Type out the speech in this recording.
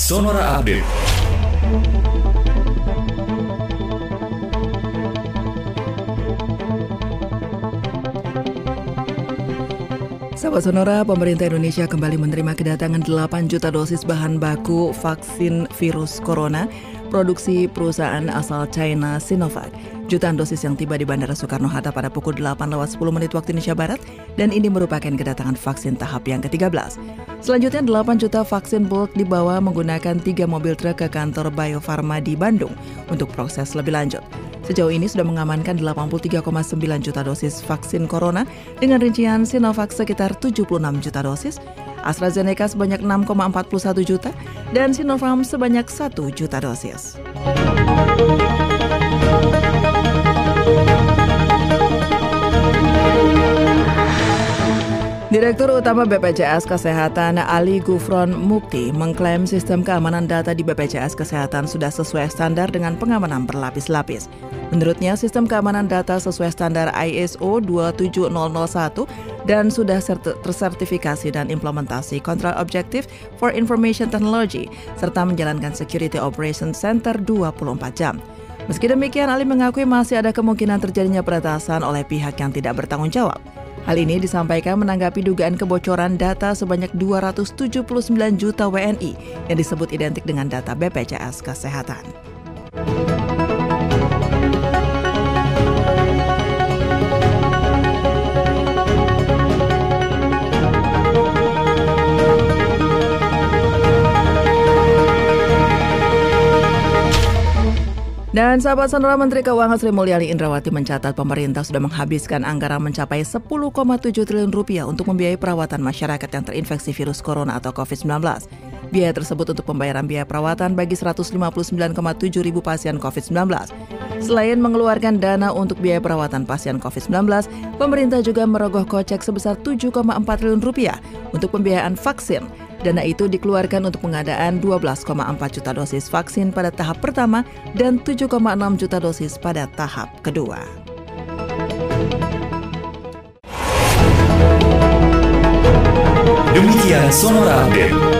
Sonora Update. Sahabat Sonora, pemerintah Indonesia kembali menerima kedatangan 8 juta dosis bahan baku vaksin virus corona produksi perusahaan asal China Sinovac. Jutaan dosis yang tiba di Bandara Soekarno-Hatta pada pukul 8 lewat 10 menit waktu Indonesia Barat dan ini merupakan kedatangan vaksin tahap yang ke-13. Selanjutnya 8 juta vaksin bulk dibawa menggunakan 3 mobil truk ke kantor Bio Farma di Bandung untuk proses lebih lanjut. Sejauh ini sudah mengamankan 83,9 juta dosis vaksin corona dengan rincian Sinovac sekitar 76 juta dosis, AstraZeneca sebanyak 6,41 juta, dan Sinopharm sebanyak 1 juta dosis. Direktur Utama BPJS Kesehatan Ali Gufron Mukti mengklaim sistem keamanan data di BPJS Kesehatan sudah sesuai standar dengan pengamanan berlapis-lapis. Menurutnya, sistem keamanan data sesuai standar ISO 27001 dan sudah tersertifikasi dan implementasi kontrol objektif for information technology serta menjalankan security operation center 24 jam. Meski demikian, Ali mengakui masih ada kemungkinan terjadinya peretasan oleh pihak yang tidak bertanggung jawab. Hal ini disampaikan menanggapi dugaan kebocoran data sebanyak 279 juta WNI yang disebut identik dengan data BPJS Kesehatan. Dan sahabat Sonora Menteri Keuangan Sri Mulyani Indrawati mencatat pemerintah sudah menghabiskan anggaran mencapai 10,7 triliun rupiah untuk membiayai perawatan masyarakat yang terinfeksi virus corona atau COVID-19. Biaya tersebut untuk pembayaran biaya perawatan bagi 159,7 ribu pasien COVID-19. Selain mengeluarkan dana untuk biaya perawatan pasien COVID-19, pemerintah juga merogoh kocek sebesar 7,4 triliun rupiah untuk pembiayaan vaksin Dana itu dikeluarkan untuk pengadaan 12,4 juta dosis vaksin pada tahap pertama dan 7,6 juta dosis pada tahap kedua. Demikian Sonora Update.